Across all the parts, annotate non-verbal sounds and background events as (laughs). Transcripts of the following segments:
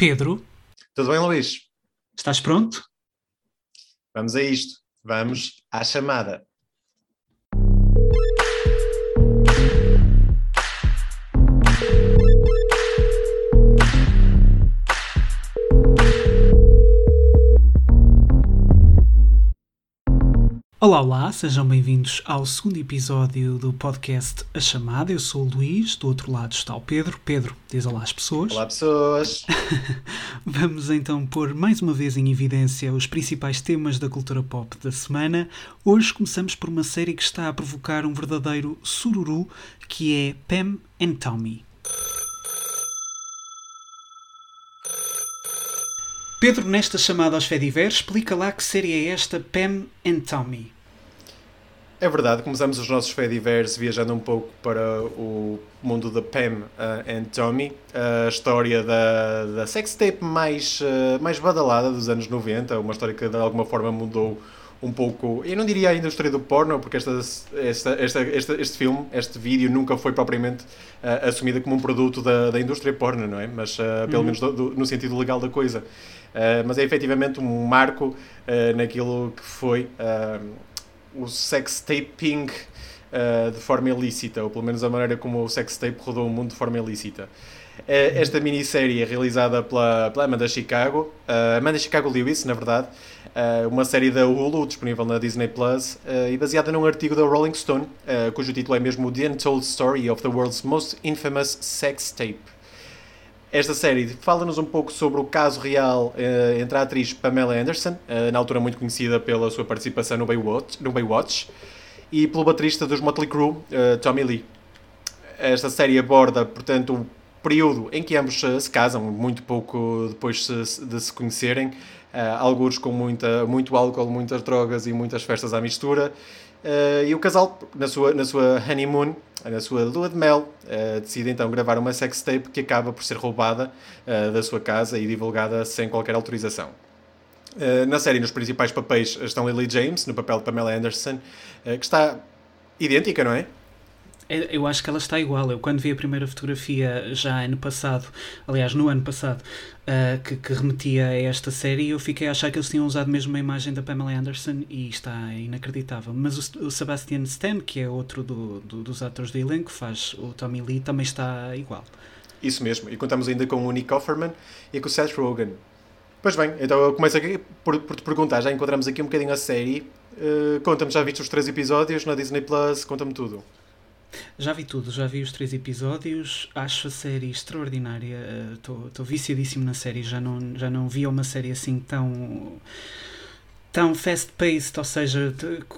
Pedro. Tudo bem, Luís? Estás pronto? Vamos a isto. Vamos à chamada. Olá, olá, sejam bem-vindos ao segundo episódio do podcast A Chamada. Eu sou o Luís, do outro lado está o Pedro. Pedro, diz olá às pessoas. Olá, pessoas. (laughs) Vamos então pôr mais uma vez em evidência os principais temas da cultura pop da semana. Hoje começamos por uma série que está a provocar um verdadeiro sururu, que é Pam and Tommy. Pedro, nesta chamada aos Fediver, explica lá que série é esta Pam and Tommy. É verdade, começamos os nossos Fediverse viajando um pouco para o mundo da Pam uh, and Tommy, a história da, da sextape mais, uh, mais badalada dos anos 90, uma história que de alguma forma mudou um pouco, eu não diria a indústria do porno, porque esta, esta, esta, este, este filme, este vídeo nunca foi propriamente uh, assumido como um produto da, da indústria porno, não é? Mas uh, pelo uhum. menos do, do, no sentido legal da coisa. Uh, mas é efetivamente um marco naquilo que foi o sextaping uh, de forma ilícita, ou pelo menos a maneira como o sextape rodou o mundo de forma ilícita. Esta minissérie é realizada pela, pela Amanda Chicago, Amanda Chicago Lewis, na verdade, uma série da Hulu, disponível na Disney Plus, e baseada num artigo da Rolling Stone, cujo título é mesmo The Untold Story of the World's Most Infamous Sex Tape. Esta série fala-nos um pouco sobre o caso real entre a atriz Pamela Anderson, na altura muito conhecida pela sua participação no Baywatch, no Baywatch e pelo baterista dos Motley Crue, Tommy Lee. Esta série aborda, portanto, o período em que ambos se casam, muito pouco depois de se conhecerem, alguns com muita, muito álcool, muitas drogas e muitas festas à mistura. e o casal, na sua, na sua honeymoon, na sua lua de mel, uh, decide então gravar uma sextape que acaba por ser roubada uh, da sua casa e divulgada sem qualquer autorização. Uh, na série, nos principais papéis estão Lily James, no papel de Pamela Anderson, que está idêntica, não é? É, eu acho que ela está igual. Eu, quando vi a primeira fotografia já ano passado, aliás, no ano passado, uh, que, que, remetia a esta série, eu fiquei a achar que eles tinham usado mesmo a imagem da Pamela Anderson e está inacreditável. Mas o, o Sebastian Stan, que é outro do, do, dos atores do elenco, faz o Tommy Lee, também está igual. Isso mesmo. E contamos ainda com o Nick Offerman e com o Seth Rogen. Pois bem, então eu começo aqui por, por te perguntar, já encontramos aqui um bocadinho a série. Uh, conta-me, já viste os três episódios na Disney Plus? Conta-me tudo. Já vi tudo, já vi os três episódios, acho a série extraordinária, estou uh, viciadíssimo na série, já não, já não via uma série assim tão tão fast-paced, ou seja,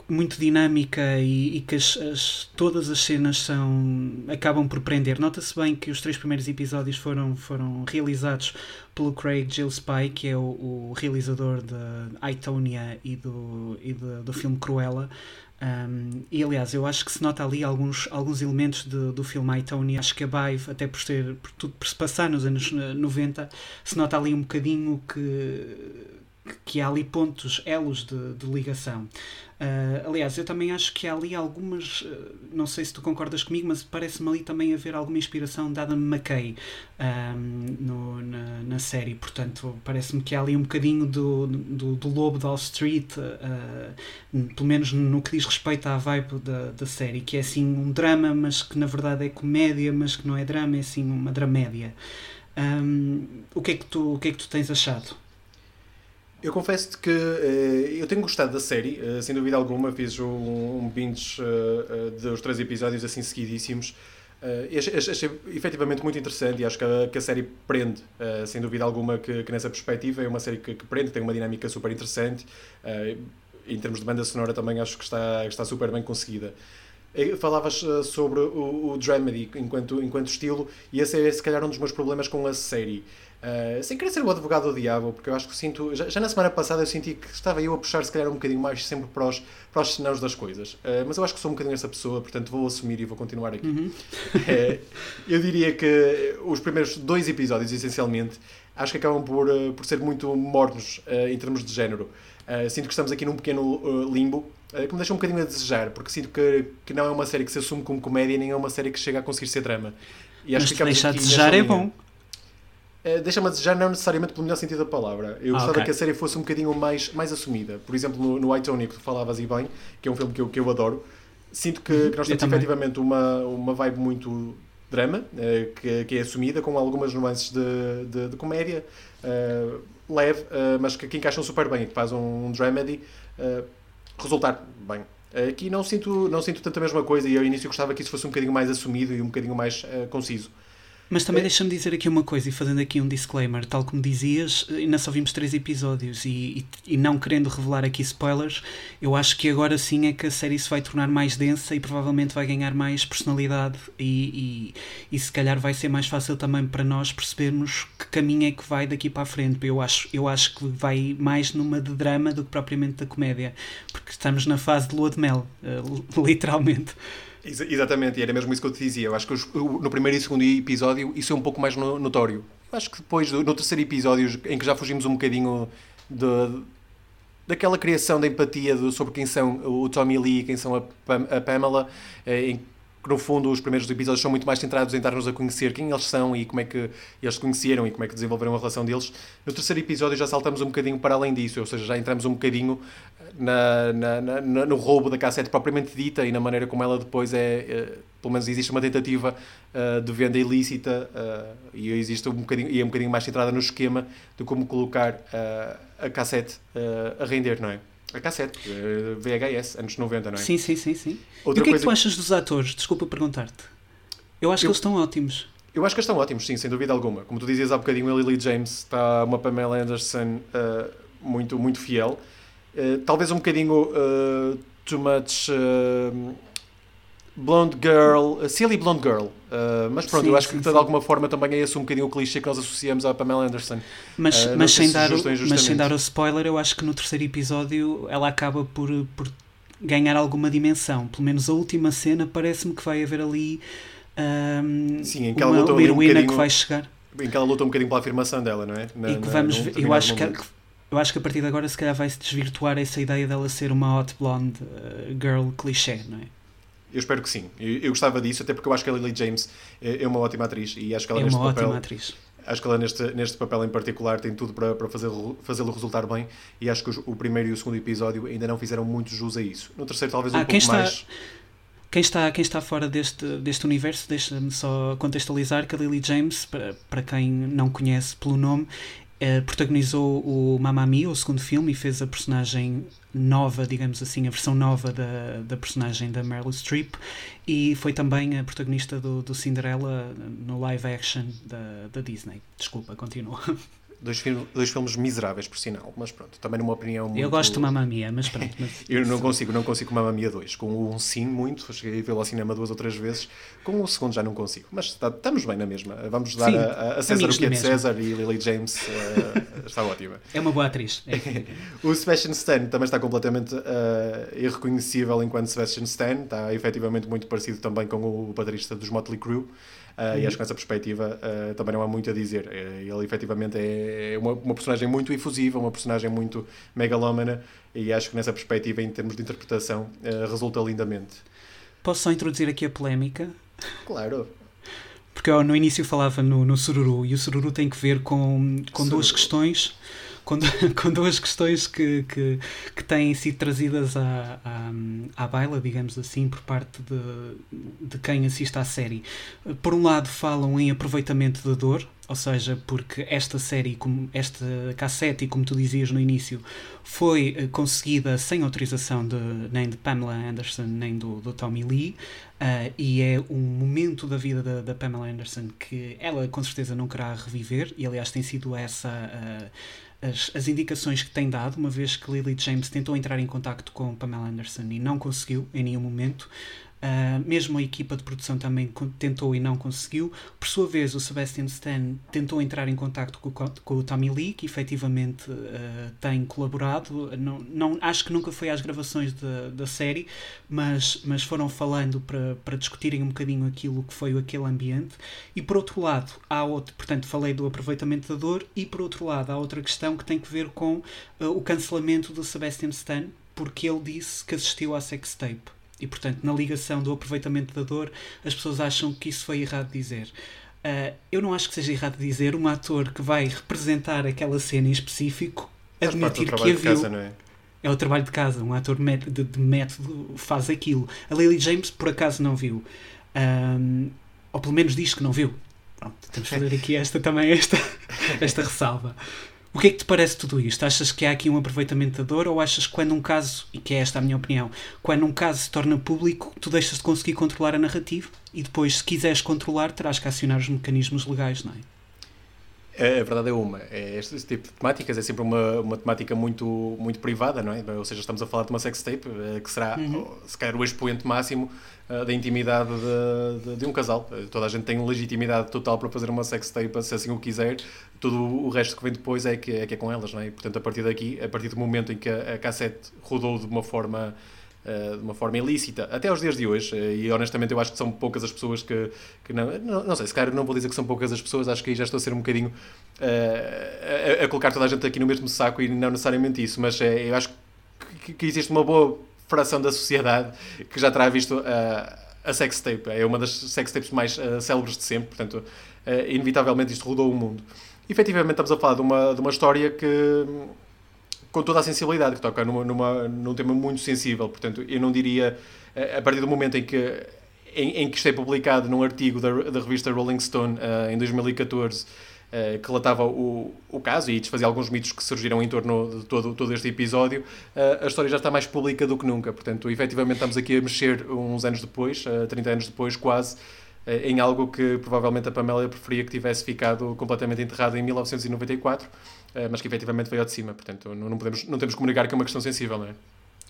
muito dinâmica e, e que as, as, todas as cenas são acabam por prender. Nota-se bem que os três primeiros episódios foram, foram realizados pelo Craig Gillespie, que é o, o realizador de Itonia e do, e do, do filme Cruella. Um, e aliás, eu acho que se nota ali alguns, alguns elementos de, do filme I, Tony. Acho que a Bive, até por, ser, por tudo por se passar nos anos 90, se nota ali um bocadinho que que há ali pontos, elos de, de ligação. Uh, aliás, eu também acho que há ali algumas, uh, não sei se tu concordas comigo, mas parece-me ali também haver alguma inspiração de Adam McKay um, no, na, na, série. Portanto, parece-me que há ali um bocadinho do, do, do Lobo de Wall Street, uh, pelo menos no que diz respeito à vibe da, da série, que é assim um drama, mas que na verdade é comédia, mas que não é drama, é assim uma dramédia. Um, o, que é que tu, o que é que tu tens achado? Eu confesso-te que uh, eu tenho gostado da série, uh, sem dúvida alguma. Fiz um, um binge uh, dos três episódios assim seguidíssimos. Achei, achei efetivamente muito interessante e acho que a, que a série prende, sem dúvida alguma, que, que, nessa perspectiva é uma série que, que, prende, tem uma dinâmica super interessante. em termos de banda sonora, também acho que está, está super bem conseguida. Falavas sobre o, o Dramedy enquanto, enquanto estilo, e esse é se calhar um dos meus problemas com a série. Uh, sem querer ser o advogado do diabo, porque eu acho que sinto. Já, já, na semana passada eu senti que estava eu a puxar, se calhar, um bocadinho mais sempre para os, para os cenários das coisas. Uh, mas eu acho que sou um bocadinho essa pessoa, portanto vou assumir e vou continuar aqui. Uhum. Uh, (laughs) eu diria que os primeiros dois episódios, essencialmente, acho que acabam por, por ser muito mornos em termos de género. sinto que estamos aqui num pequeno limbo. que me deixa um bocadinho a desejar, porque sinto que, que não é uma série que se assume como comédia, nem é uma série que chega a conseguir ser drama. E acho mas que deixar a desejar é bom. Uh, Deixa-me desejar, não necessariamente pelo melhor sentido da palavra. Eu Ah, gostava ok. que a série fosse um bocadinho mais, mais assumida. Por exemplo, no, no I, Tonya, que tu falavas e bem, que é um filme que eu, que eu adoro, sinto que, que nós temos efetivamente uma, uma vibe muito drama, eh, que, que é assumida, com algumas nuances de, de, de comédia, eh, leve, eh, mas que, que encaixam super bem, que faz um, um dramedy eh, resultar bem. Aqui não sinto, não sinto tanto a mesma coisa e ao início gostava que isso fosse um bocadinho mais assumido e um bocadinho mais eh, conciso. Mas também É. deixa-me dizer aqui uma coisa e fazendo aqui um disclaimer, tal como dizias, ainda só vimos três episódios e, e, e não querendo revelar aqui spoilers, eu acho que agora sim é que a série se vai tornar mais densa e provavelmente vai ganhar mais personalidade e, e, e se calhar vai ser mais fácil também para nós percebermos que caminho é que vai daqui para a frente. Eu acho, eu acho que vai mais numa de drama do que propriamente da comédia, porque estamos na fase de lua de mel, eh, (laughs) literalmente. Exa- Exatamente, e era mesmo isso que eu te dizia. Eu acho que os- no primeiro e segundo episódio isso é um pouco mais no- notório. Eu acho que depois, no terceiro episódio, em que já fugimos um bocadinho de- daquela criação da empatia do- sobre quem são o Tommy Lee e quem são a, Pam- a Pamela, eh, em que no fundo os primeiros episódios são muito mais centrados em dar-nos a conhecer quem eles são e como é que eles se conheceram e como é que desenvolveram a relação deles. No terceiro episódio já saltamos um bocadinho para além disso, ou seja, já entramos um bocadinho na, na- na- no roubo da cassete propriamente dita e na maneira como ela depois é, eh, pelo menos existe uma tentativa eh, de venda ilícita eh, e existe um bocadinho, e é um bocadinho mais centrada no esquema de como colocar eh, a cassete a render, não é? A cassete, VHS, anos 90, não é? Sim, sim, sim, sim. Outra e o que é que tu achas dos atores? Desculpa perguntar-te. Eu acho Eu- que eles estão ótimos. Eu acho que eles estão ótimos, sim, sem dúvida alguma. Como tu dizias há bocadinho, a Lily James está uma Pamela Anderson uh, muito, muito fiel. Uh, talvez um bocadinho uh, too much uh, blonde girl, silly blonde girl. Mas pronto, Sim, eu acho sim, que de sim. alguma forma também é esse um bocadinho o clichê que nós associamos à Pamela Anderson. Mas, mas, sem se dar, mas sem dar o spoiler, eu acho que no terceiro episódio ela acaba por, por ganhar alguma dimensão. Pelo menos a última cena parece-me que vai haver ali Sim, em que ela uma, uma ali um heroína que vai chegar. Em que ela luta um bocadinho pela afirmação dela, não é? Na- e que na- vamos num ver. Eu acho que, momento. Eu acho que a partir de agora se calhar vai se desvirtuar essa ideia dela ser uma hot blonde uh, girl clichê, não é? Eu espero que sim. Eu, eu gostava disso, até porque eu acho que a Lily James é, é uma ótima atriz e acho que ela É neste papel atriz. Acho que ela neste, neste papel em particular tem tudo para, para fazê-lo resultar bem e acho que os- o primeiro e o segundo episódio ainda não fizeram muito jus a isso. No terceiro talvez um Ah, pouco quem está- mais. Quem está, quem está fora deste, deste universo, deixa-me só contextualizar que a Lily James, para, para quem não conhece pelo nome, eh, protagonizou o Mamma Mia, o segundo filme, e fez a personagem nova, digamos assim, a versão nova da, da personagem da Meryl Streep, e foi também a protagonista do, do Cinderella no live action da, da Disney. Desculpa, continua. (laughs) Dois, fil- dois filmes miseráveis, por sinal, mas pronto, também numa opinião muito. Eu gosto de Mamma Mia, mas pronto. Mas, (laughs) Eu não consigo, não consigo Mamma Mia 2. Com o 1 sim, muito, cheguei a vê-lo ao cinema duas ou três vezes. Com o segundo já não consigo. Mas está- estamos bem na mesma. Vamos dar Sim, a, a- César o que é de. César e Lily James eh, (laughs) está ótima. É uma boa atriz. É. (laughs) O Sebastian Stan também está completamente eh, irreconhecível enquanto Sebastian Stan, está efetivamente muito parecido também com o baterista dos Motley Crue. Eh, E acho que nessa perspectiva eh, também não há muito a dizer. Eh, ele efetivamente é uma, uma personagem muito efusiva, uma personagem muito megalómana, e acho que nessa perspectiva, em termos de interpretação, eh, resulta lindamente. Posso só introduzir aqui a polémica? Claro, Porque eu no início falava no, no sururu e o sururu tem que ver com, com duas questões com, com duas questões que, que, que têm sido trazidas à, à, à baila, digamos assim, por parte de, de quem assiste à série. Por um lado falam em aproveitamento da dor, ou seja, porque esta série, como esta cassete, como tu dizias no início, foi eh, conseguida sem autorização de, nem de Pamela Anderson nem do, do Tommy Lee, ah, e é um momento da vida da, da Pamela Anderson que ela com certeza não querá reviver, e aliás tem sido essa ah, as, as indicações que tem dado, uma vez que Lily James tentou entrar em contacto com Pamela Anderson e não conseguiu em nenhum momento. Uh, mesmo a equipa de produção também tentou e não conseguiu. Por sua vez, o Sebastian Stan tentou entrar em contacto com, com o Tommy Lee, que efetivamente uh, tem colaborado. Não, não, acho que nunca foi às gravações da, da série, mas, mas foram falando para, para discutirem um bocadinho aquilo que foi aquele ambiente. E por outro lado, há outro, portanto, falei do aproveitamento da dor, e por outro lado, há outra questão que tem que ver com uh, o cancelamento do Sebastian Stan, porque ele disse que assistiu à sextape. E, portanto, na ligação do aproveitamento da dor, as pessoas acham que isso foi errado dizer. Uh, eu não acho que seja errado dizer um ator que vai representar aquela cena em específico admitir que a viu. Casa, é? é? o trabalho de casa. Um ator de, de, método faz aquilo. A Lily James, por acaso, não viu. Um, ou pelo menos diz que não viu. Pronto, temos que (laughs) fazer aqui esta também, esta, esta ressalva. O que é que te parece tudo isto? Achas que há aqui um aproveitamento da dor ou achas que quando um caso, e que é esta a minha opinião, quando um caso se torna público, tu deixas de conseguir controlar a narrativa e depois, se quiseres controlar, terás que acionar os mecanismos legais, não é? É, a verdade é uma. É este, tipo de temáticas é sempre uma, uma temática muito, muito privada, não é? Ou seja, estamos a falar de uma sextape eh, que será, uhum. se calhar, o expoente máximo uh, da intimidade de, de, de, um casal. Eh, toda a gente tem legitimidade total para fazer uma sextape, se assim o quiser. Tudo o resto que vem depois é que é, que é com elas, não é? E, portanto, a partir daqui, a partir do momento em que a, a cassete rodou de uma forma uh, de uma forma ilícita, até aos dias de hoje, uh, e honestamente eu acho que são poucas as pessoas que, que não, não, não sei, se calhar não vou dizer que são poucas as pessoas, acho que aí já estou a ser um bocadinho uh, a, a, colocar toda a gente aqui no mesmo saco e não necessariamente isso, mas eu acho que, que, existe uma boa fração da sociedade que já terá visto a, a sextape, é uma das sextapes mais célebres de sempre, portanto, inevitavelmente isto rodou o mundo. Efetivamente estamos a falar de uma, de uma história que com toda a sensibilidade, que toca numa, numa, num tema muito sensível. Portanto, eu não diria, eh, a partir do momento em que, em, em que isto é publicado num artigo da, da revista Rolling Stone uh, em 2014, uh, que relatava o, o caso e desfazia alguns mitos que surgiram em torno de todo, todo este episódio, uh, a história já está mais pública do que nunca. Portanto, efetivamente estamos aqui a mexer uns anos depois, uh, 30 anos depois quase, em algo que provavelmente a Pamela preferia que tivesse ficado completamente enterrado em 1994 eh, mas que efetivamente veio ao de cima. Portanto, não, podemos, não temos que comunicar que é uma questão sensível, não é?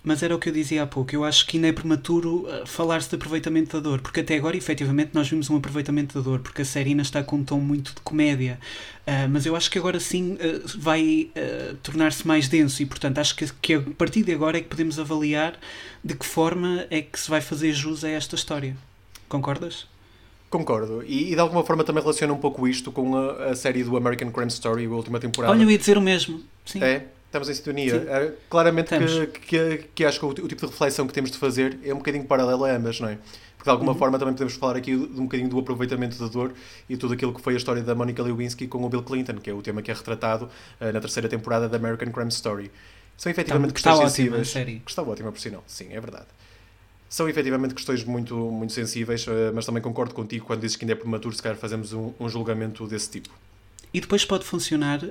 Mas era o que eu dizia há pouco. Eu acho que ainda é prematuro eh, falar-se de aproveitamento da dor, porque até agora, efetivamente, nós vimos um aproveitamento da dor, porque a série ainda está com um tom muito de comédia. Uh, mas eu acho que agora sim uh, vai uh, tornar-se mais denso e, portanto, acho que, que a partir de agora é que podemos avaliar de que forma é que se vai fazer jus a esta história. Concordas? Concordo. E, e, de alguma forma também relaciona um pouco isto com a, a, série do American Crime Story, a última temporada. Olha, eu ia dizer o mesmo. Sim. É, estamos em sintonia. É, claramente que, que, que, acho que o, o, tipo de reflexão que temos de fazer é um bocadinho paralelo a ambas, não é? Porque de alguma uhum. forma também podemos falar aqui de um bocadinho do aproveitamento da dor e tudo aquilo que foi a história da Monica Lewinsky com o Bill Clinton, que é o tema que é retratado uh, na terceira temporada da American Crime Story. São efetivamente está, questões está sensíveis. Ótima. Que está ótima, por sinal. Sim, é verdade são efetivamente questões muito, muito sensíveis, eh, mas também concordo contigo quando dizes que ainda é prematuro se calhar fazemos um, um julgamento desse tipo. E depois pode funcionar uh,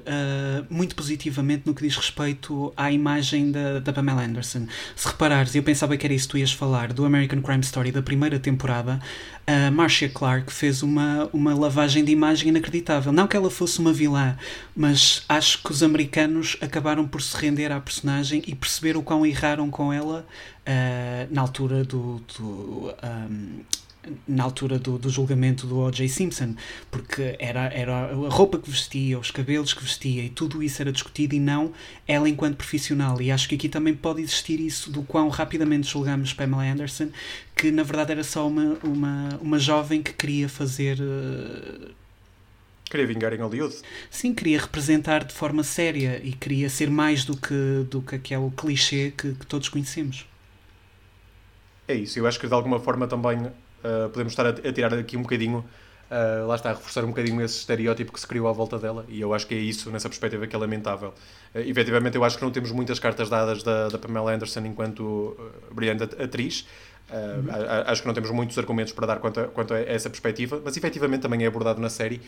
muito positivamente no que diz respeito à imagem da, da Pamela Anderson. Se reparares, eu pensava que era isso que tu ias falar, do American Crime Story da primeira temporada, a Marcia Clark fez uma, uma lavagem de imagem inacreditável. Não que ela fosse uma vilã, mas acho que os americanos acabaram por se render à personagem e perceber o quão erraram com ela uh, na altura do. do um, na altura do, do julgamento do O.J. Simpson, porque era, era a roupa que vestia, os cabelos que vestia e tudo isso era discutido e não ela enquanto profissional. E acho que aqui também pode existir isso do quão rapidamente julgamos Pamela Anderson, que na verdade era só uma, uma, uma jovem que queria fazer. Uh, Queria vingar em Hollywood. Sim, queria representar de forma séria e queria ser mais do que, do que aquele clichê que, que todos conhecemos. É isso, eu acho que de alguma forma também Uh, podemos estar a, a, tirar aqui um bocadinho, uh, lá está, a reforçar um bocadinho esse estereótipo que se criou à volta dela, e eu acho que é isso, nessa perspectiva, que é lamentável. Uh, efetivamente, eu acho que não temos muitas cartas dadas da, da Pamela Anderson enquanto uh, brilhante atriz. Uhum. Acho que não temos muitos argumentos para dar quanto a, quanto a essa perspectiva, mas efetivamente também é abordado na série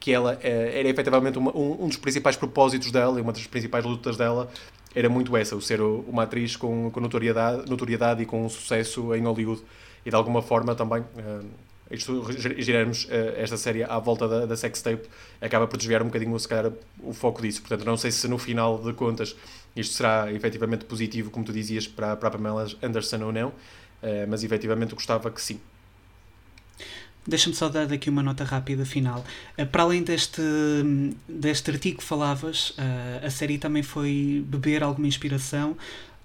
que ela era efetivamente uma, um, um, dos principais propósitos dela e uma das principais lutas dela era muito essa, o ser uma atriz com, com notoriedade, notoriedade e com um sucesso em Hollywood e de alguma forma também uh, isto, girarmos uh, esta série à volta da, da sextape acaba por desviar um bocadinho se calhar, o foco disso. Portanto, não sei se no final de contas isto será efetivamente positivo, como tu dizias, para, para a Pamela Anderson ou não, uh, mas efetivamente gostava que sim. Deixa-me só dar aqui uma nota rápida final. Para além deste, deste artigo que falavas, a série também foi beber alguma inspiração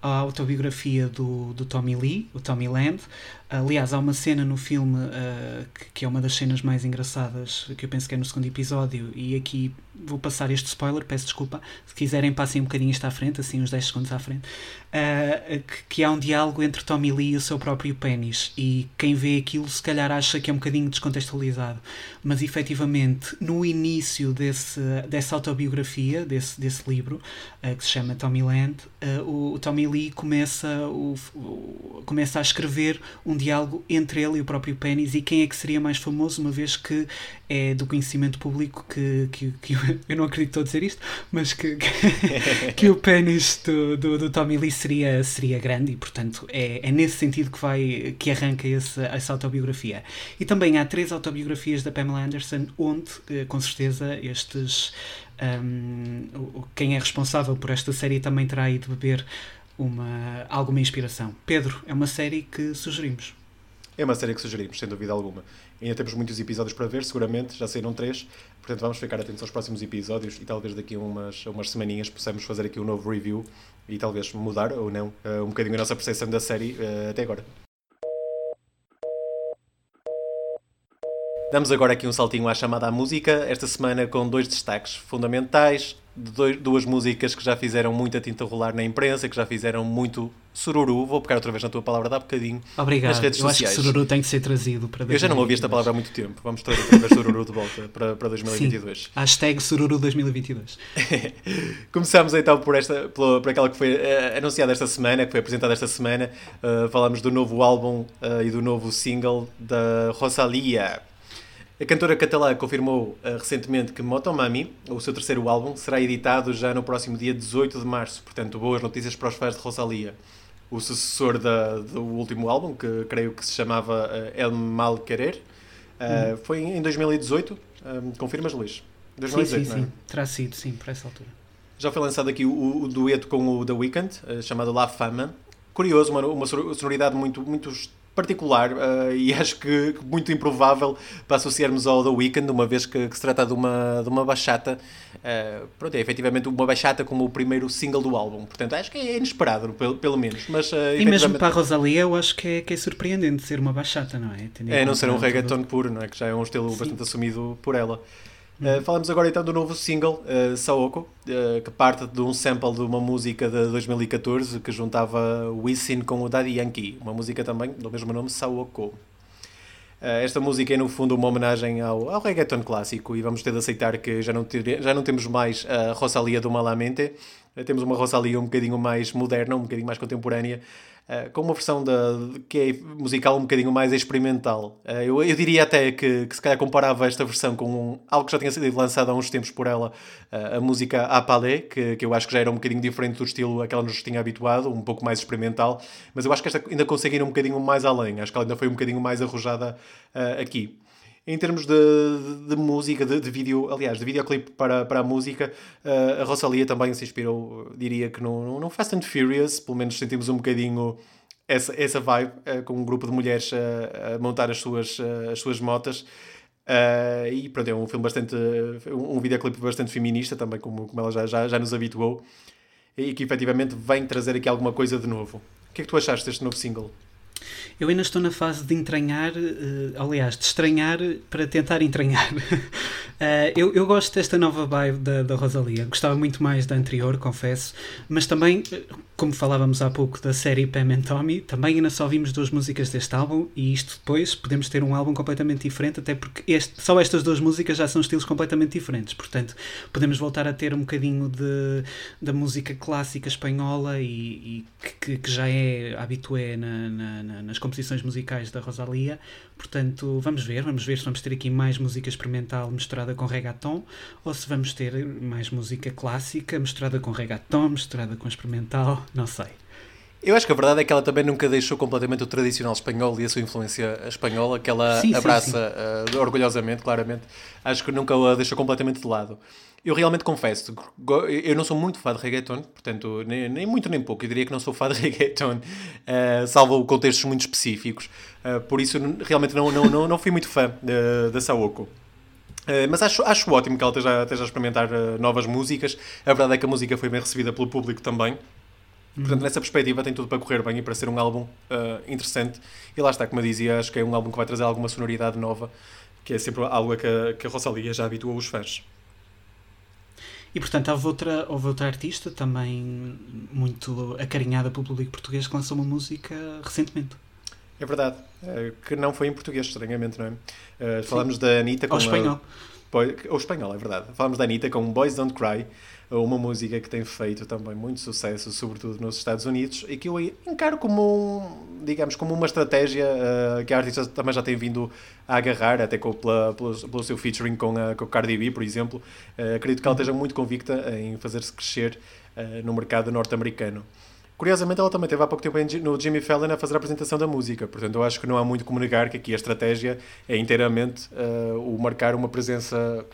a autobiografia do, do Tommy Lee, o Tommy Land. Aliás, há uma cena no filme uh, que, que, é uma das cenas mais engraçadas, que eu penso que é no segundo episódio, e aqui vou passar este spoiler, peço desculpa. Se quiserem, passem um bocadinho isto à frente, assim, uns 10 segundos à frente. Uh, que, que, há um diálogo entre Tommy Lee e o seu próprio pênis. E quem vê aquilo, se calhar, acha que é um bocadinho descontextualizado. Mas, efetivamente, no início desse, dessa autobiografia, desse, desse livro, uh, que se chama Tommy Land, o, o, Tommy Lee começa, o, o, começa a escrever um diálogo entre ele e o próprio pênis. E quem é que seria mais famoso, uma vez que é do conhecimento público que, que, que (laughs) eu não acredito a dizer isto, mas que, que, (laughs) que o pênis do, do, do, Tommy Lee seria, seria grande e, portanto, é, é nesse sentido que, vai, que arranca esse, essa autobiografia. E também há três autobiografias da Pamela Anderson, onde, eh, com certeza, estes. Um, quem é responsável por esta série também terá ido beber uma, alguma inspiração. Pedro, é uma série que sugerimos. É uma série que sugerimos, sem dúvida alguma. Ainda temos muitos episódios para ver, seguramente, já saíram três, portanto vamos ficar atentos aos próximos episódios e talvez daqui a umas, umas semaninhas possamos fazer aqui um novo review e talvez mudar ou não uh, um bocadinho a nossa percepção da série uh, até agora. Damos agora aqui um saltinho à chamada à música, esta semana com dois destaques fundamentais, dois, duas músicas que já fizeram muita tinta rolar na imprensa, que já fizeram muito sururu. Vou pegar outra vez na tua palavra de há bocadinho. Obrigado. Nas redes Eu sociais. acho que sururu tem que ser trazido para Eu já não ouvi esta palavra há muito tempo. Vamos trazer outra vez sururu de volta para, para 2022. Sim. Hashtag sururu 2022. (laughs) Começamos então por, esta, por, por aquela que foi uh, anunciada esta semana, que foi apresentada esta semana. Uh, falamos do novo álbum uh, e do novo single da Rosalia. A cantora catalã confirmou uh, recentemente que Motomami, o seu terceiro álbum, será editado já no próximo dia 18 de março. Portanto, boas notícias para os fãs de Rosalia. O sucessor da, do último álbum, que creio que se chamava uh, El Mal Querer, uh, hum. foi em 2018. confirmas, Luís? 2018, sim, sim, sim. É? Terá sido, sim, por essa altura. Já foi lançado aqui o, o dueto com o The Weeknd, chamado La Fama. Curioso, uma, uma sonoridade muito, muito particular uh, e (laughs) acho que muito improvável para associarmos ao The Weeknd, uma vez que, que se trata de uma, de uma bachata. Uh, pronto, é efetivamente uma bachata como o primeiro single do álbum. Portanto, acho que é inesperado, pelo, pelo menos. Mas, uh, e mesmo para a Rosalia, eu acho que é, que é surpreendente ser uma bachata, não é? Tendo é, não ser um reggaeton puro, não é? Que já é um estilo Sim. bastante assumido por ela. Uh, falamos agora então do novo single, uh, Saoko, uh, que parte de um sample de uma música de 2014 que juntava Wisin com o Daddy Yankee, uma música também do mesmo nome, Saoko. esta música é no fundo uma homenagem ao, ao reggaeton clássico e vamos ter de aceitar que já não, ter, já não temos mais a Rosalia do Malamente, temos uma Rosalia um bocadinho mais moderna, um bocadinho mais contemporânea, Uh, com uma versão da, que é musical um bocadinho mais experimental. Uh, eu, eu diria até que, que se calhar comparava esta versão com um, algo que já tinha sido lançado há uns tempos por ela, uh, a música A Palais, que, que eu acho que já era um bocadinho diferente do estilo a que ela nos tinha habituado, um pouco mais experimental, mas eu acho que esta ainda consegue ir um bocadinho mais além, acho que ela ainda foi um bocadinho mais arrojada aqui. Em termos de, de, de música, de, de, vídeo, aliás, de videoclipe para, para a música, uh, a Rosalia também se inspirou, diria que no, no Fast and Furious, pelo menos sentimos um bocadinho essa, essa vibe, uh, com um grupo de mulheres a, a montar as suas, uh, as suas motas. e pronto, é um filme bastante, um, um videoclipe bastante feminista também, como, como ela já, já, já nos habituou, e que efetivamente vem trazer aqui alguma coisa de novo. O que é que tu achaste deste novo single? Eu ainda estou na fase de entranhar, uh, aliás, de estranhar para tentar entranhar. uh, (laughs) eu, eu gosto desta nova vibe da, da Rosalia. Gostava muito mais da anterior, confesso. Mas também, eh, como falávamos há pouco da série Pam and Tommy, também ainda só vimos duas músicas deste álbum e isto depois podemos ter um álbum completamente diferente, até porque este, só estas duas músicas já são estilos completamente diferentes. Portanto, podemos voltar a ter um bocadinho de, da música clássica espanhola e, e que, que, já é habitué na, na, na, nas composições musicais da Rosalia. Portanto, vamos ver, vamos ver se vamos ter aqui mais música experimental misturada com reggaeton ou se vamos ter mais música clássica misturada com reggaeton, misturada com experimental, não sei. Eu acho que a verdade é que ela também nunca deixou completamente o tradicional espanhol e a sua influência espanhola, que ela sim, abraça sim, sim. Uh, orgulhosamente, claramente. Acho que nunca a deixou completamente de lado. Eu realmente confesso, eu não sou muito fã de reggaeton, portanto, nem, nem muito nem pouco, eu diria que não sou fã de (laughs) reggaeton, uh, salvo contextos muito específicos, uh, por isso realmente não, não, não, não fui muito fã da Saoko. Uh, mas acho, acho ótimo que ela esteja, esteja a experimentar novas músicas. A verdade é que a música foi bem recebida pelo público também. Portanto, uhum. nessa perspectiva tem tudo para correr bem e para ser um álbum uh, interessante. E lá está, como eu dizia, acho que é um álbum que vai trazer alguma sonoridade nova, que é sempre algo a que, que a Rosalia já habituou os fãs. E portanto houve outra, houve outra artista também muito acarinhada pelo público português que lançou uma música recentemente. É verdade, uh, que não foi em português, estranhamente, não é? Uh, falámos da Anitta com. Ou espanhol. Ou espanhol, é verdade. Falámos da Anitta com Boys Don't Cry, uma música que tem feito também muito sucesso, sobretudo nos Estados Unidos, e que eu encaro como, um, digamos, como uma estratégia uh, que a artista também já tem vindo a agarrar, até com, pela, pelo, pelo seu featuring com a, com a Cardi B, por exemplo. Uh, acredito que ela esteja muito convicta em fazer-se crescer uh, no mercado norte-americano. Curiosamente, ela também teve há pouco tempo no Jimmy Fallon a fazer a apresentação da música, portanto, eu acho que não há muito como negar que aqui a estratégia é inteiramente o marcar uma presença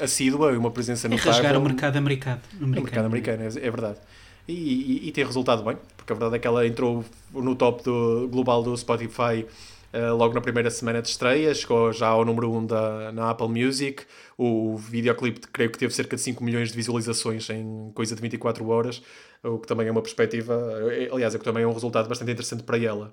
assídua e uma presença notável. E rasgar o mercado americano. O mercado americano, é, é verdade. E, e, e, tem resultado bem, porque a verdade é que ela entrou no top do, global do Spotify uh, logo na primeira semana de estreia, chegou já ao número 1 um da, na Apple Music. O videoclipe, creio que teve cerca de 5 milhões de visualizações em coisa de 24 horas, o que também é uma perspectiva, eh, aliás, é que também é um resultado bastante interessante para ela.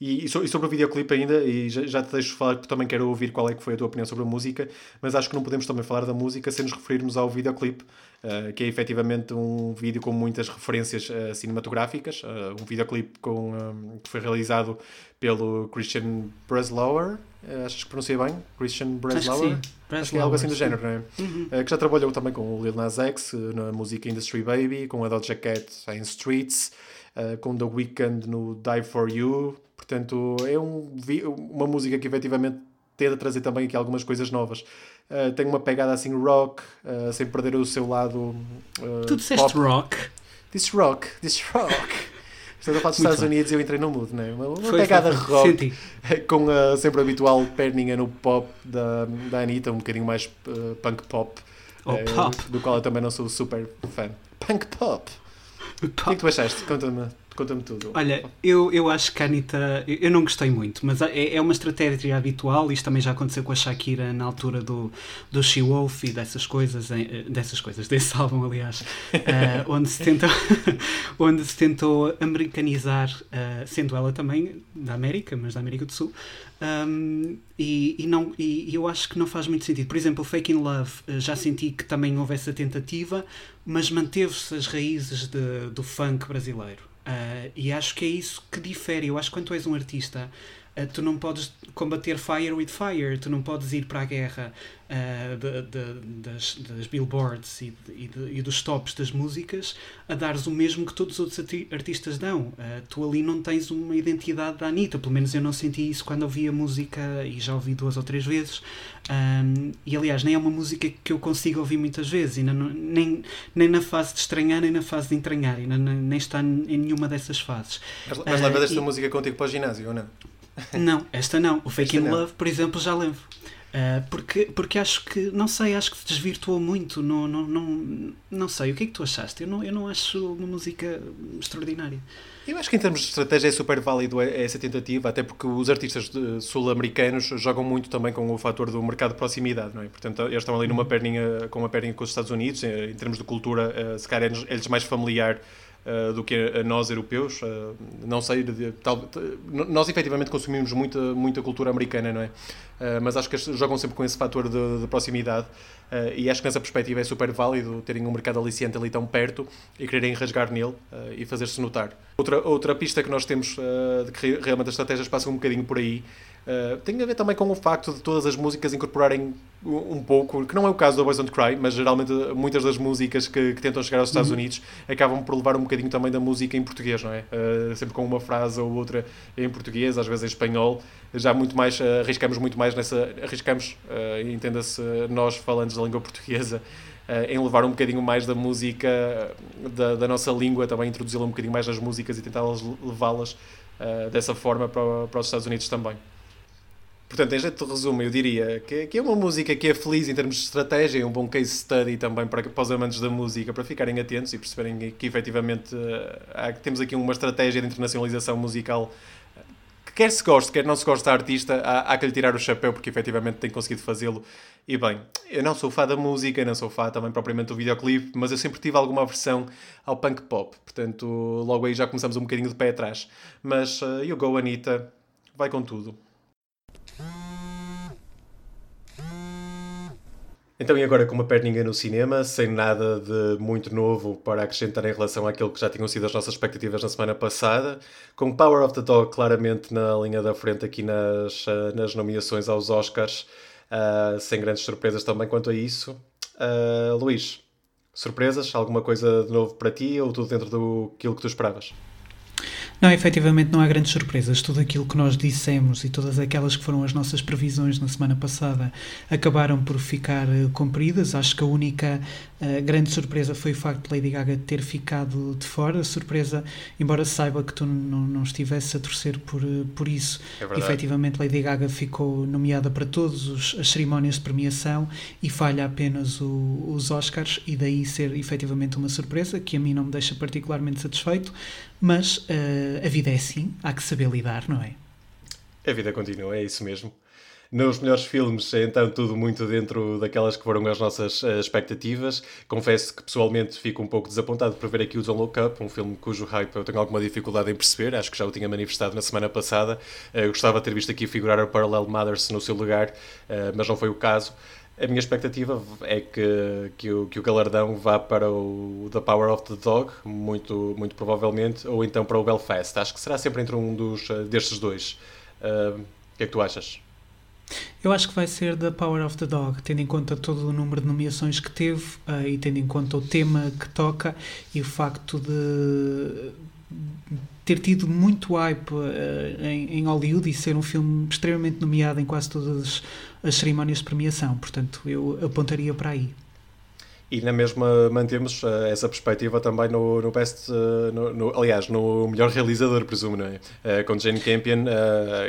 E, e, sobre o videoclipe ainda, e já, já te deixo falar porque também quero ouvir qual é que foi a tua opinião sobre a música, mas acho que não podemos também falar da música sem nos referirmos ao videoclipe, uh, que é efetivamente um vídeo com muitas referências uh, cinematográficas, uh, um videoclipe com, um, que foi realizado pelo Christian Breslauer, achas que pronunciei bem? Christian Breslauer? Acho que, acho que é algo assim do género, não é? Uhum. que já trabalhou também com o Lil Nas X na música Industry Baby, com a Doja Cat em Streets, com The Weeknd no Die For You, Portanto, é um, uma música que efetivamente tende a trazer também aqui algumas coisas novas. Uh, tem uma pegada assim rock, uh, sem perder o seu lado. Uh, tu disseste pop. rock. Disse rock, (laughs) disse rock. Estás a falar dos Estados bem. Unidos e eu entrei no mood, né? Uma, uma foi, pegada foi, rock Senti. (laughs) com a sempre habitual perninha no pop da, da Anitta, um bocadinho mais punk pop, oh, pop. do qual eu também não sou super fã. Punk pop. (laughs) pop. O que é que tu achaste? Conta-me. Conta-me tudo. Olha, eu, eu acho que a Anitta. Eu não gostei muito, mas é, é uma estratégia habitual. Isto também já aconteceu com a Shakira na altura do, do She Wolf e dessas coisas, eh, dessas coisas, (laughs) desse álbum, aliás, uh, onde, se tentou, (laughs) onde se tentou americanizar, uh, sendo ela também da América, mas da América do Sul. Um, e, e, não, e, eu acho que não faz muito sentido. Por exemplo, Fake in Love, já senti que também houve essa tentativa, mas manteve-se as raízes de, do funk brasileiro. Uh, e acho que é isso que difere. Eu acho que quando tu és um artista, tu não podes combater fire with fire, tu não podes ir para a guerra uh, de, de, das, das, billboards e, de, e, dos tops das músicas a dares o mesmo que todos os outros artistas dão. Uh, tu ali não tens uma identidade da Anitta, pelo menos eu não senti isso quando ouvi a música e já ouvi duas ou três vezes. Um, e aliás, nem é uma música que eu consigo ouvir muitas vezes, não, nem, nem na fase de estranhar, nem na fase de entranhar, nem, nem está em nenhuma dessas fases. Mas, mas uh, esta e... música contigo para o ginásio ou não? Não, esta não. O Fake in Love, por exemplo, já levo. Uh, porque, porque acho que, não sei, acho que se desvirtuou muito. Não, não, não, não sei, o que é que tu achaste? Eu não, eu não acho uma música extraordinária. Eu acho que em termos de estratégia é super válido essa tentativa, até porque os artistas sul-americanos jogam muito também com o fator do mercado de proximidade, não é? Portanto, eles estão ali numa uhum. perninha, com uma perninha com os Estados Unidos, em termos de cultura, eh, se calhar é-lhes mais familiar Uh, do que a, nós europeus. Uh, não sei, tal, nós efetivamente consumimos muita, muita cultura americana, não é? Uh, mas acho que jogam sempre com esse fator de, de proximidade e acho que nessa perspectiva é super válido terem um mercado aliciente ali tão perto e quererem rasgar nele e fazer-se notar. Outra, outra pista que nós temos de que realmente as estratégias passam um bocadinho por aí Uh, tem a ver também com o facto de todas as músicas incorporarem um pouco, que não é o caso do Boys Don't Cry, mas geralmente muitas das músicas que, que tentam chegar aos Estados uhum. Unidos acabam por levar um bocadinho também da música em português, não é? Uh, sempre com uma frase ou outra em português, às vezes em espanhol. Já muito mais, uh, arriscamos muito mais nessa. Arriscamos, entenda-se, nós falantes da língua portuguesa. em levar um bocadinho mais da música da, da nossa língua, também introduzi-la um bocadinho mais nas músicas e tentar levá-las dessa forma para, para os Estados Unidos também. Portanto, em jeito de resumo, eu diria que, que, é uma música que é feliz em termos de estratégia, é um bom case study também para, para os amantes da música, para ficarem atentos e perceberem que, efetivamente uh, há, temos aqui uma estratégia de internacionalização musical que quer se goste, quer não se goste da artista, há, há que lhe tirar o chapéu porque efetivamente tem conseguido fazê-lo. E bem, eu não sou fã da música, não sou fã também propriamente do videoclipe, mas eu sempre tive alguma aversão ao punk pop, portanto logo aí já começamos um bocadinho de pé atrás. Mas uh, you go Anitta, vai com tudo. Então, e agora com uma perninha no cinema, sem nada de muito novo para acrescentar em relação àquilo que já tinham sido as nossas expectativas na semana passada, com Power of the Dog claramente na linha da frente aqui nas, eh, nas nomeações aos Oscars, uh, sem grandes surpresas também quanto a isso. Uh, Luís, surpresas? Alguma coisa de novo para ti ou tudo dentro do que tu esperavas? Não, efetivamente não há grandes surpresas. Tudo aquilo que nós dissemos e todas aquelas que foram as nossas previsões na semana passada acabaram por ficar uh, cumpridas. Acho que a única uh, grande surpresa foi o facto de Lady Gaga ter ficado de fora. A surpresa, embora saiba que tu não, não estivesse a torcer por, uh, por isso, é efetivamente Lady Gaga ficou nomeada para todas as cerimónias de premiação e falha apenas o, os Oscars, e daí ser efetivamente uma surpresa que a mim não me deixa particularmente satisfeito. Mas uh, a vida é assim, há que saber lidar, não é? A vida continua, é isso mesmo. Nos melhores filmes, é então tudo muito dentro daquelas que foram as nossas uh, expectativas. Confesso que pessoalmente fico um pouco desapontado por ver aqui o Don't Look Up, um filme cujo hype eu tenho alguma dificuldade em perceber, acho que já o tinha manifestado na semana passada. Uh, gostava de ter visto aqui figurar a Parallel Mothers no seu lugar, uh, mas não foi o caso. A minha expectativa é que, que, o, que o galardão vá para o The Power of the Dog, muito, muito provavelmente, ou então para o Belfast. Acho que será sempre entre um dos, eh, destes dois. Uh, o que é que tu achas? Eu acho que vai ser The Power of the Dog, tendo em conta todo o número de nomeações que teve uh, e tendo em conta o tema que toca e o facto de ter tido muito hype uh, em, em, Hollywood e ser um filme extremamente nomeado em quase todas as cerimónias de premiação. Portanto, eu apontaria para aí. E na mesma mantemos uh, essa perspectiva também no, no Best, uh, no, no, aliás, no melhor realizador, presumo, não é? Uh, com Jane Campion,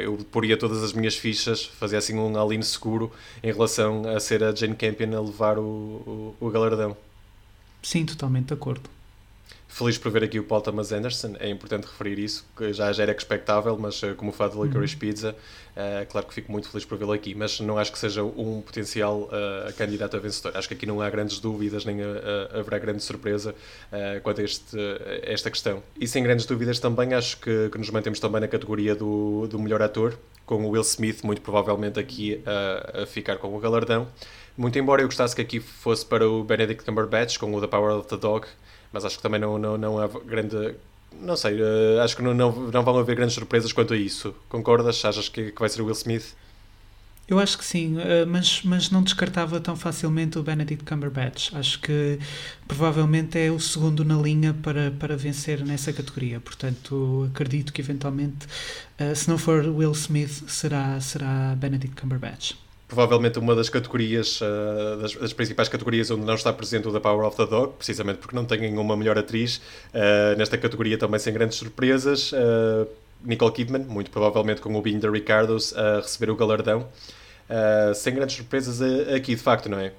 eu poria todas as minhas fichas, fazia assim um alinho seguro em relação a ser a Jane Campion a levar o, o, o galardão. Sim, totalmente de acordo. Feliz por ver aqui o Paul Thomas Anderson, é importante referir isso, que já, já era expectável, mas uh, como fã de Licorice uhum. Pizza, uh, claro que fico muito feliz por vê-lo aqui, mas não acho que seja um potencial uh, candidato a vencedor. Acho que aqui não há grandes dúvidas, nem haverá grande surpresa quanto a este, esta questão. E sem grandes dúvidas também, acho que, que, nos mantemos também na categoria do, do melhor ator, com o Will Smith muito provavelmente aqui a ficar com o galardão. Muito embora eu gostasse que aqui fosse para o Benedict Cumberbatch, com o The Power of the Dog, mas acho que também não, não, não há grande. Não sei, uh, acho que não, não, não vão haver grandes surpresas quanto a isso. Concordas? Achas que, que vai ser o Will Smith? Eu acho que sim, uh, mas, mas não descartava tão facilmente o Benedict Cumberbatch. Acho que provavelmente é o segundo na linha para, para vencer nessa categoria. Portanto, acredito que eventualmente, uh, se não for Will Smith, será, será Benedict Cumberbatch provavelmente uma das categorias, uh, das, das, principais categorias onde não está presente o The Power of the Dog, precisamente porque não tem uma melhor atriz. Uh, nesta categoria também sem grandes surpresas. Uh, Nicole Kidman, muito provavelmente com o Being the Ricardos, a receber o galardão. sem grandes surpresas aqui, de facto, não é?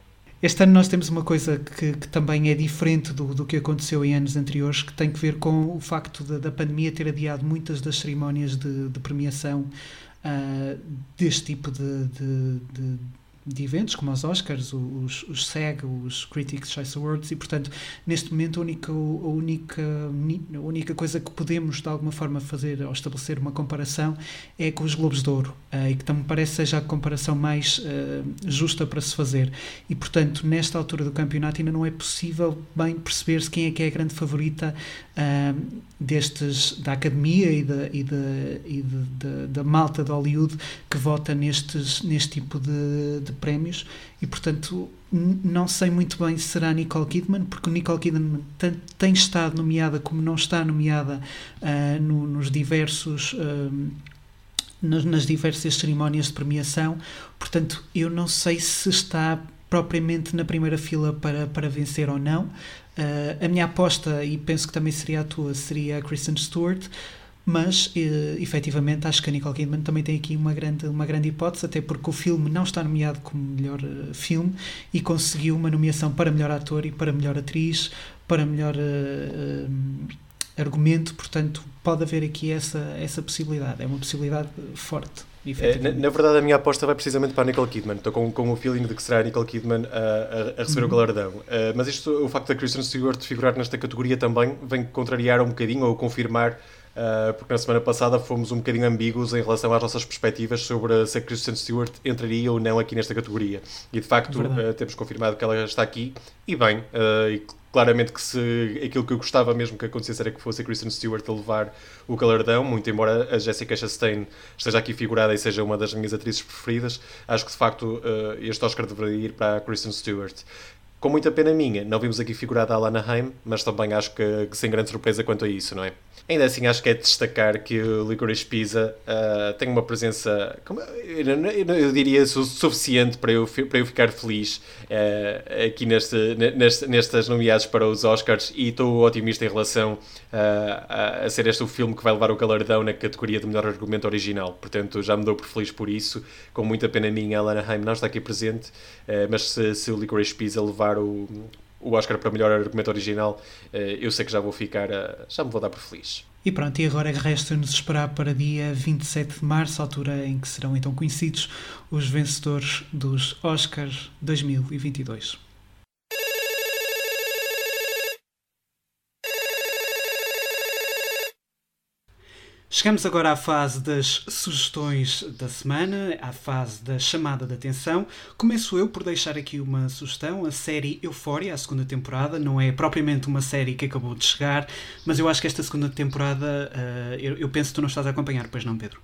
Este ano nós temos uma coisa que, que também é diferente do, do, que aconteceu em anos anteriores, que tem que ver com o facto da, da pandemia ter adiado muitas das cerimónias de, de premiação uh, deste tipo de, de, de de eventos como os Oscars, os, os SEG, os Critics' Choice Awards, e portanto, neste momento, a única, a única, a única coisa que podemos de alguma forma fazer ou estabelecer uma comparação é com os Globos de Ouro, uh, e que também parece seja a comparação mais uh, justa para se fazer. E portanto, nesta altura do campeonato, ainda não é possível bem perceber-se quem é que é a grande favorita uh, destes, da academia e da, e da, e de, de, da malta de Hollywood que vota nestes, neste tipo de, de prémios. E portanto não sei muito bem se será Nicole Kidman porque Nicole Kidman tem estado nomeada como não está nomeada uh, no, nos diversos uh, nas, nas diversas cerimónias de premiação. Portanto eu não sei se está propriamente na primeira fila para, para vencer ou não. Uh, a minha aposta, e penso que também seria a tua, seria a Kristen Stewart, mas uh, efetivamente acho que a Nicole Kidman também tem aqui uma grande, uma grande hipótese, até porque o filme não está nomeado como melhor uh, filme e conseguiu uma nomeação para melhor ator e para melhor atriz, para melhor uh, argumento, portanto pode haver aqui essa, essa possibilidade, é uma possibilidade forte. É, na, na, verdade, a minha aposta vai precisamente para a Nicole Kidman. Estou com, com o feeling de que será a Nicole Kidman a, a, a receber uhum. o galardão. Uh, mas isto, o facto da Kristen Stewart figurar nesta categoria também vem contrariar um bocadinho ou confirmar Uh, porque na semana passada fomos um bocadinho ambíguos em relação às nossas perspectivas sobre se a Kristen Stewart entraria ou não aqui nesta categoria. E de facto uh, temos confirmado que ela está aqui, e bem, uh, e claramente que se aquilo que eu gostava mesmo que acontecesse era que fosse a Kristen Stewart a levar o galardão, muito embora a Jessica Chastain esteja aqui figurada e seja uma das minhas atrizes preferidas, acho que de facto este Oscar deveria ir para a Kristen Stewart. Com muita pena minha, não vimos aqui figurada a Alana Haim, mas também acho que, que sem grande surpresa quanto a isso, não é? Ainda assim, acho que é de destacar que o Licorice Pizza uh, tem uma presença, como, eu, eu, eu, diria, su suficiente para eu, para eu ficar feliz uh, aqui neste, neste, nestas nomeadas para os Oscars e estou otimista em relação uh, a, a, ser este o filme que vai levar o galardão na categoria de melhor argumento original. Portanto, já me dou por feliz por isso. Com muita pena minha, a Alana Haim não está aqui presente, mas se, se o Licorice Pizza levar o o Oscar para melhor argumento original, eh, eu sei que já vou ficar, já me vou dar por feliz. E pronto, e agora resta-nos esperar para dia 27 de março, altura em que serão então conhecidos os vencedores dos Oscars 2022. Chegamos agora à fase das sugestões da semana, à fase da chamada de atenção. Começo eu por deixar aqui uma sugestão, a série Euphoria, a segunda temporada. Não é propriamente uma série que acabou de chegar, mas eu acho que esta segunda temporada, uh, eu, eu, penso que tu não estás a acompanhar, pois não, Pedro?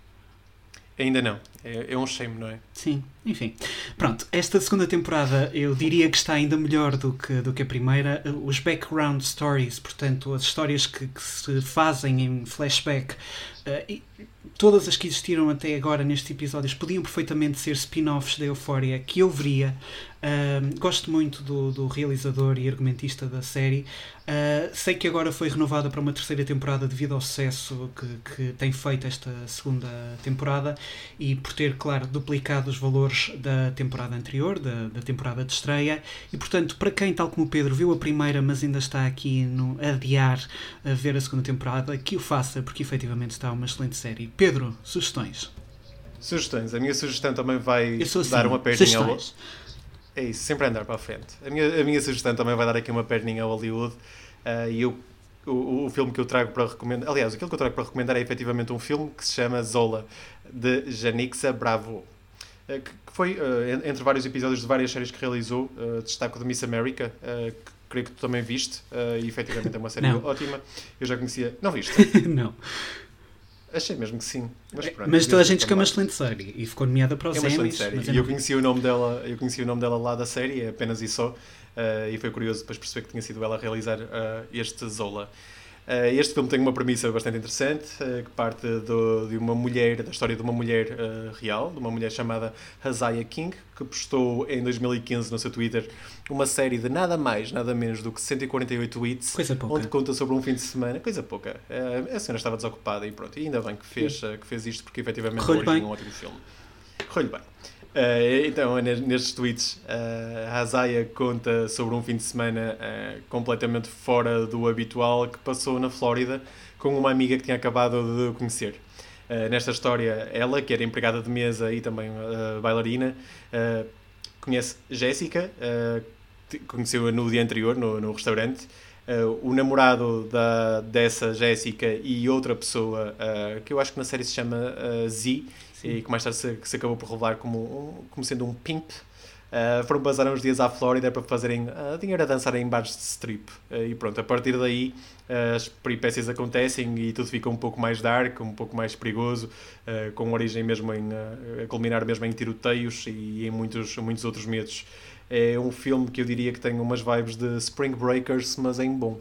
Ainda não. É, é um shame, não é? Sim, enfim. Pronto, esta segunda temporada eu diria que está ainda melhor do que, do que a primeira. Os background stories, portanto, as histórias que, que se fazem em flashback, uh, todas as que existiram até agora nestes episódios podiam perfeitamente ser spin-offs da Euphoria que eu veria. Uh, gosto muito do, do, realizador e argumentista da série. Uh, sei que agora foi renovada para uma terceira temporada devido ao sucesso que, que tem feito esta segunda temporada e por ter, claro, duplicado os valores da temporada anterior, da, da temporada de estreia. E portanto, para quem, tal como o Pedro, viu a primeira, mas ainda está aqui no adiar a ver a segunda temporada, que o faça, porque efetivamente está uma excelente série. Pedro, sugestões. Sugestões. A minha sugestão também vai assim, dar uma perninha ao... É isso, sempre andar para a frente. A minha, a minha sugestão também vai dar aqui uma perninha ao Hollywood. Uh, e eu, o, o filme que eu trago para recomendar... Aliás, aquilo que eu trago para recomendar é efetivamente um filme que se chama Zola, de Janixa Bravo. Uh, que foi, uh, entre vários episódios de várias séries que realizou, destaco de Miss America, que creio que tu também viste, e efetivamente é uma série ótima. Eu já conhecia... Não viste? (laughs) não. Achei mesmo que sim. Mas, pronto, mas toda a gente que é uma excelente série e ficou nomeada para os é uma Emmys. Série. E eu conheci, o nome dela, eu conheci o nome dela lá da série, é apenas isso só. Uh, e foi curioso depois perceber que tinha sido ela a realizar uh, este Zola. Uh, este filme tem uma premissa bastante interessante, uh, que parte do, de uma mulher, da história de uma mulher uh, real, de uma mulher chamada Hazaya King, que postou em 2015 no seu Twitter uma série de nada mais, nada menos do que 148 tweets, onde conta sobre um fim de semana, coisa pouca. a senhora estava desocupada e pronto, e ainda bem que fez, que fez isto, porque efetivamente é um ótimo filme. Correu bem. Uh, então, nestes tweets, uh, a Azaya conta sobre um fim de semana uh, completamente fora do habitual que passou na Flórida com uma amiga que tinha acabado de conhecer. Nesta história, ela, que era empregada de mesa e também bailarina, conhece Jéssica, conheceu-a no dia anterior no, no restaurante. o namorado da, dessa Jéssica e outra pessoa, que eu acho que na série se chama Z. e que mais tarde se, se acabou por revelar como, como sendo um pimp. Uh, foram passar uns dias à Flórida para fazerem uh, dinheiro a dançar em bares de strip. Uh, e pronto, a partir daí as peripécias acontecem e tudo fica um pouco mais dark, um pouco mais perigoso, com origem mesmo em. a culminar mesmo em tiroteios e em muitos, muitos outros medos. É um filme que eu diria que tem umas vibes de Spring Breakers, mas em bom.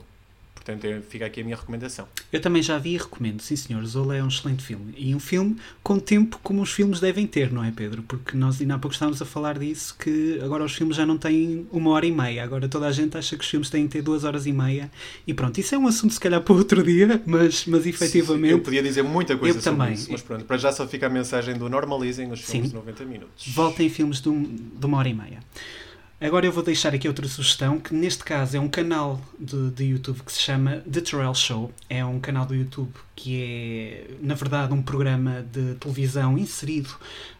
Portanto, fica aqui a minha recomendação. Eu também já vi e recomendo, sim senhor. Zola é um excelente filme. E um filme com tempo como os filmes devem ter, não é, Pedro? Porque nós ainda há pouco estávamos a falar disso, que agora os filmes já não têm uma hora e meia. Agora toda a gente acha que os filmes têm que ter duas horas e meia. E pronto, isso é um assunto se calhar (laughs) para outro dia, mas, mas efetivamente... Sim, eu podia dizer muita coisa eu sobre também. isso, mas pronto, para já só fica a mensagem do normalizem os filmes sim. de 90 minutos. Voltem filmes de, um, de uma hora e meia. Agora eu vou deixar aqui outra sugestão, que neste caso é um canal de, de YouTube que se chama The Terrell Show. É um canal do YouTube que é, na verdade, um programa de televisão inserido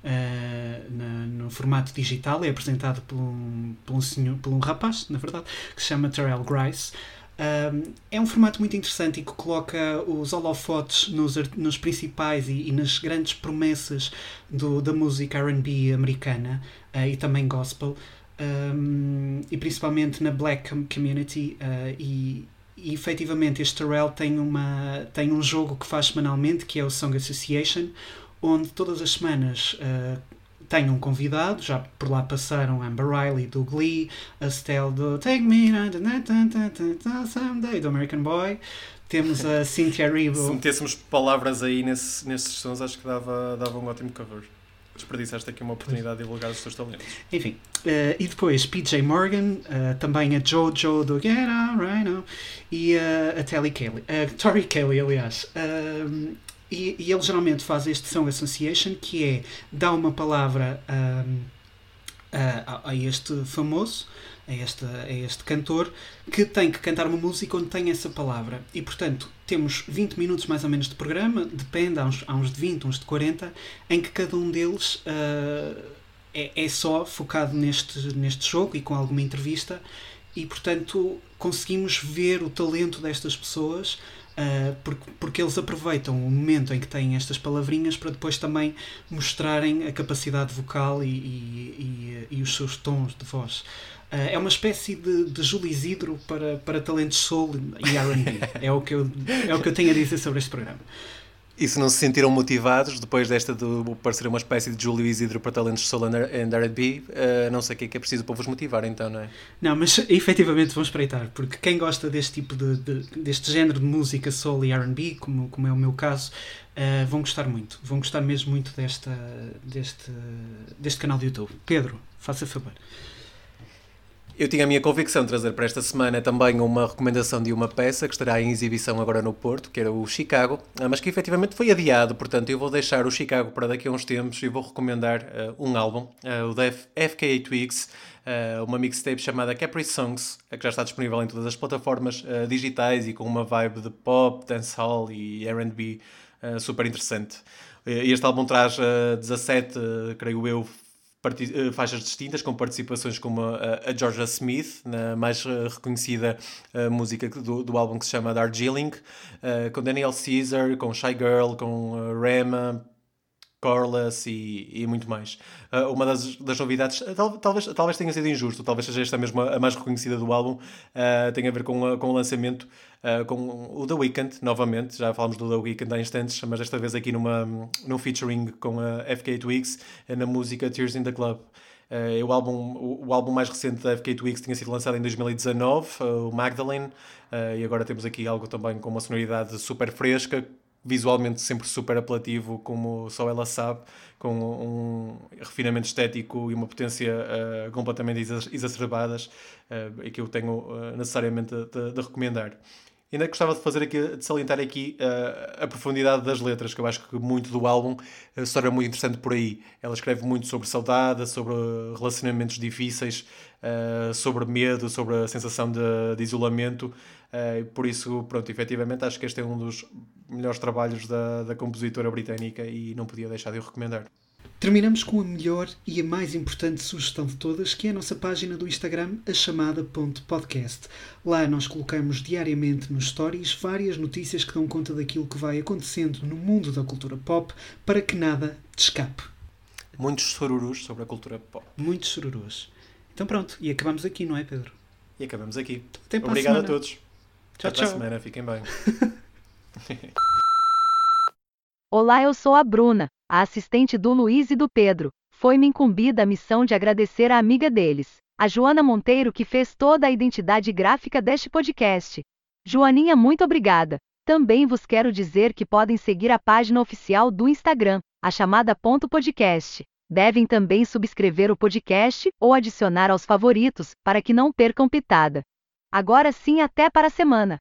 uh, na, no formato digital. É apresentado por um, por, um senhor, por um rapaz, na verdade, que se chama Terrell Grice. Um, é um formato muito interessante e que coloca os holofotes nos, nos principais e, e, nas grandes promessas do, da música RB americana uh, e também gospel, um, e principalmente na black community. Uh, e, e efetivamente este Terrell tem, uma, tem um jogo que faz semanalmente que é o Song Association, onde todas as semanas uh, tem um convidado, já por lá passaram Amber Riley do Glee, a Stell do Take Me Someday do American Boy, temos a (laughs) Cynthia Erivo. Se metêssemos palavras aí nesse, nesses sons, acho que dava, dava um ótimo cover. Desperdiçaste aqui uma oportunidade de divulgar os teus talentos. Enfim, uh, e depois PJ Morgan, uh, também a Jojo do Get Out Right Now e uh, a Telly Kelly, uh, Tori Kelly, aliás. E, e, ele geralmente faz este Song Association, que é dá uma palavra um, a, a, este famoso, a este, a este cantor, que tem que cantar uma música onde tem essa palavra. E portanto, temos 20 minutos mais ou menos de programa, depende, há uns, há uns de 20, uns de 40, em que cada um deles uh, é, é só focado neste, neste jogo e com alguma entrevista. E portanto, conseguimos ver o talento destas pessoas Uh, porque, porque eles aproveitam o momento em que têm estas palavrinhas para depois também mostrarem a capacidade vocal e, e, e, e os seus tons de voz. Uh, é uma espécie de, de Júlio Isidro para, para talentos soul e R&B. (laughs) é, o que eu, é o que eu tenho a dizer sobre este programa. E se não se sentiram motivados depois desta de parecer uma espécie de Júlio Isidro para talentos solo and R&B, uh, não sei o que é que é preciso para vos motivar então, não é? Não, mas efetivamente vão espreitar, porque quem gosta deste tipo de, de deste género de música solo e R&B, como, como é o meu caso, uh, vão gostar muito, vão gostar mesmo muito desta, deste, deste canal de YouTube. Pedro, faça favor. Eu tinha a minha convicção de trazer para esta semana também uma recomendação de uma peça que estará em exibição agora no Porto, que era o Chicago, ah, mas que efetivamente foi adiado, portanto eu vou deixar o Chicago para daqui a uns tempos e vou recomendar uh, um álbum, uh, o da FKA Twigs, uh, uma mixtape chamada Capri Songs, que já está disponível em todas as plataformas digitais e com uma vibe de pop, dancehall e R&B super interessante. Este álbum traz 17, creio eu, faixas distintas, com participações como a, a Georgia Smith, na mais eh, reconhecida uh, música do, do álbum que se chama Darjeeling, com Daniel Caesar, com Shy Girl, com Rema, Corless e, e, muito mais. Uh, uma das, das novidades, tal, talvez, talvez tenha sido injusto, talvez seja esta mesmo a, mais reconhecida do álbum, uh, tem a ver com, com o lançamento uh, com o The Weeknd, novamente. Já falámos do The Weeknd há instantes, mas desta vez aqui numa, num featuring com a FK Twigs na música Tears in the Club. Uh, o, álbum, o, o, álbum mais recente da FK Twigs tinha sido lançado em 2019, uh, o Magdalene, uh, e agora temos aqui algo também com uma sonoridade super fresca, visualmente sempre super apelativo, como só ela sabe, com um refinamento estético e uma potência uh, completamente exacerbadas, uh, e que eu tenho uh, necessariamente de, de, recomendar. Ainda gostava de fazer aqui, de salientar aqui a profundidade das letras, que eu acho que muito do álbum uh, se muito interessante por aí. Ela escreve muito sobre saudade, sobre relacionamentos difíceis, sobre medo, sobre a sensação de, de isolamento. Por isso, pronto, efetivamente acho que este é um dos melhores trabalhos da, da compositora britânica e não podia deixar de o recomendar. Terminamos com a melhor e a mais importante sugestão de todas, que é a nossa página do Instagram, a chamada.podcast. Lá nós colocamos diariamente nos stories várias notícias que dão conta daquilo que vai acontecendo no mundo da cultura pop para que nada te escape. Muitos sururus sobre a cultura pop. Muitos sururus. Então pronto, e acabamos aqui, não é, Pedro? E acabamos aqui. Obrigado a, a todos. Tchau, Até tchau. Até semana, fiquem bem. (laughs) (laughs) Olá, eu sou a Bruna, a assistente do Luiz e do Pedro. Foi-me incumbida a missão de agradecer a amiga deles, a Joana Monteiro, que fez toda a identidade gráfica deste podcast. Joaninha, muito obrigada. Também vos quero dizer que podem seguir a página oficial do Instagram, a chamada ponto podcast. Devem também subscrever o podcast ou adicionar aos favoritos para que não percam pitada. Agora sim, até para a semana!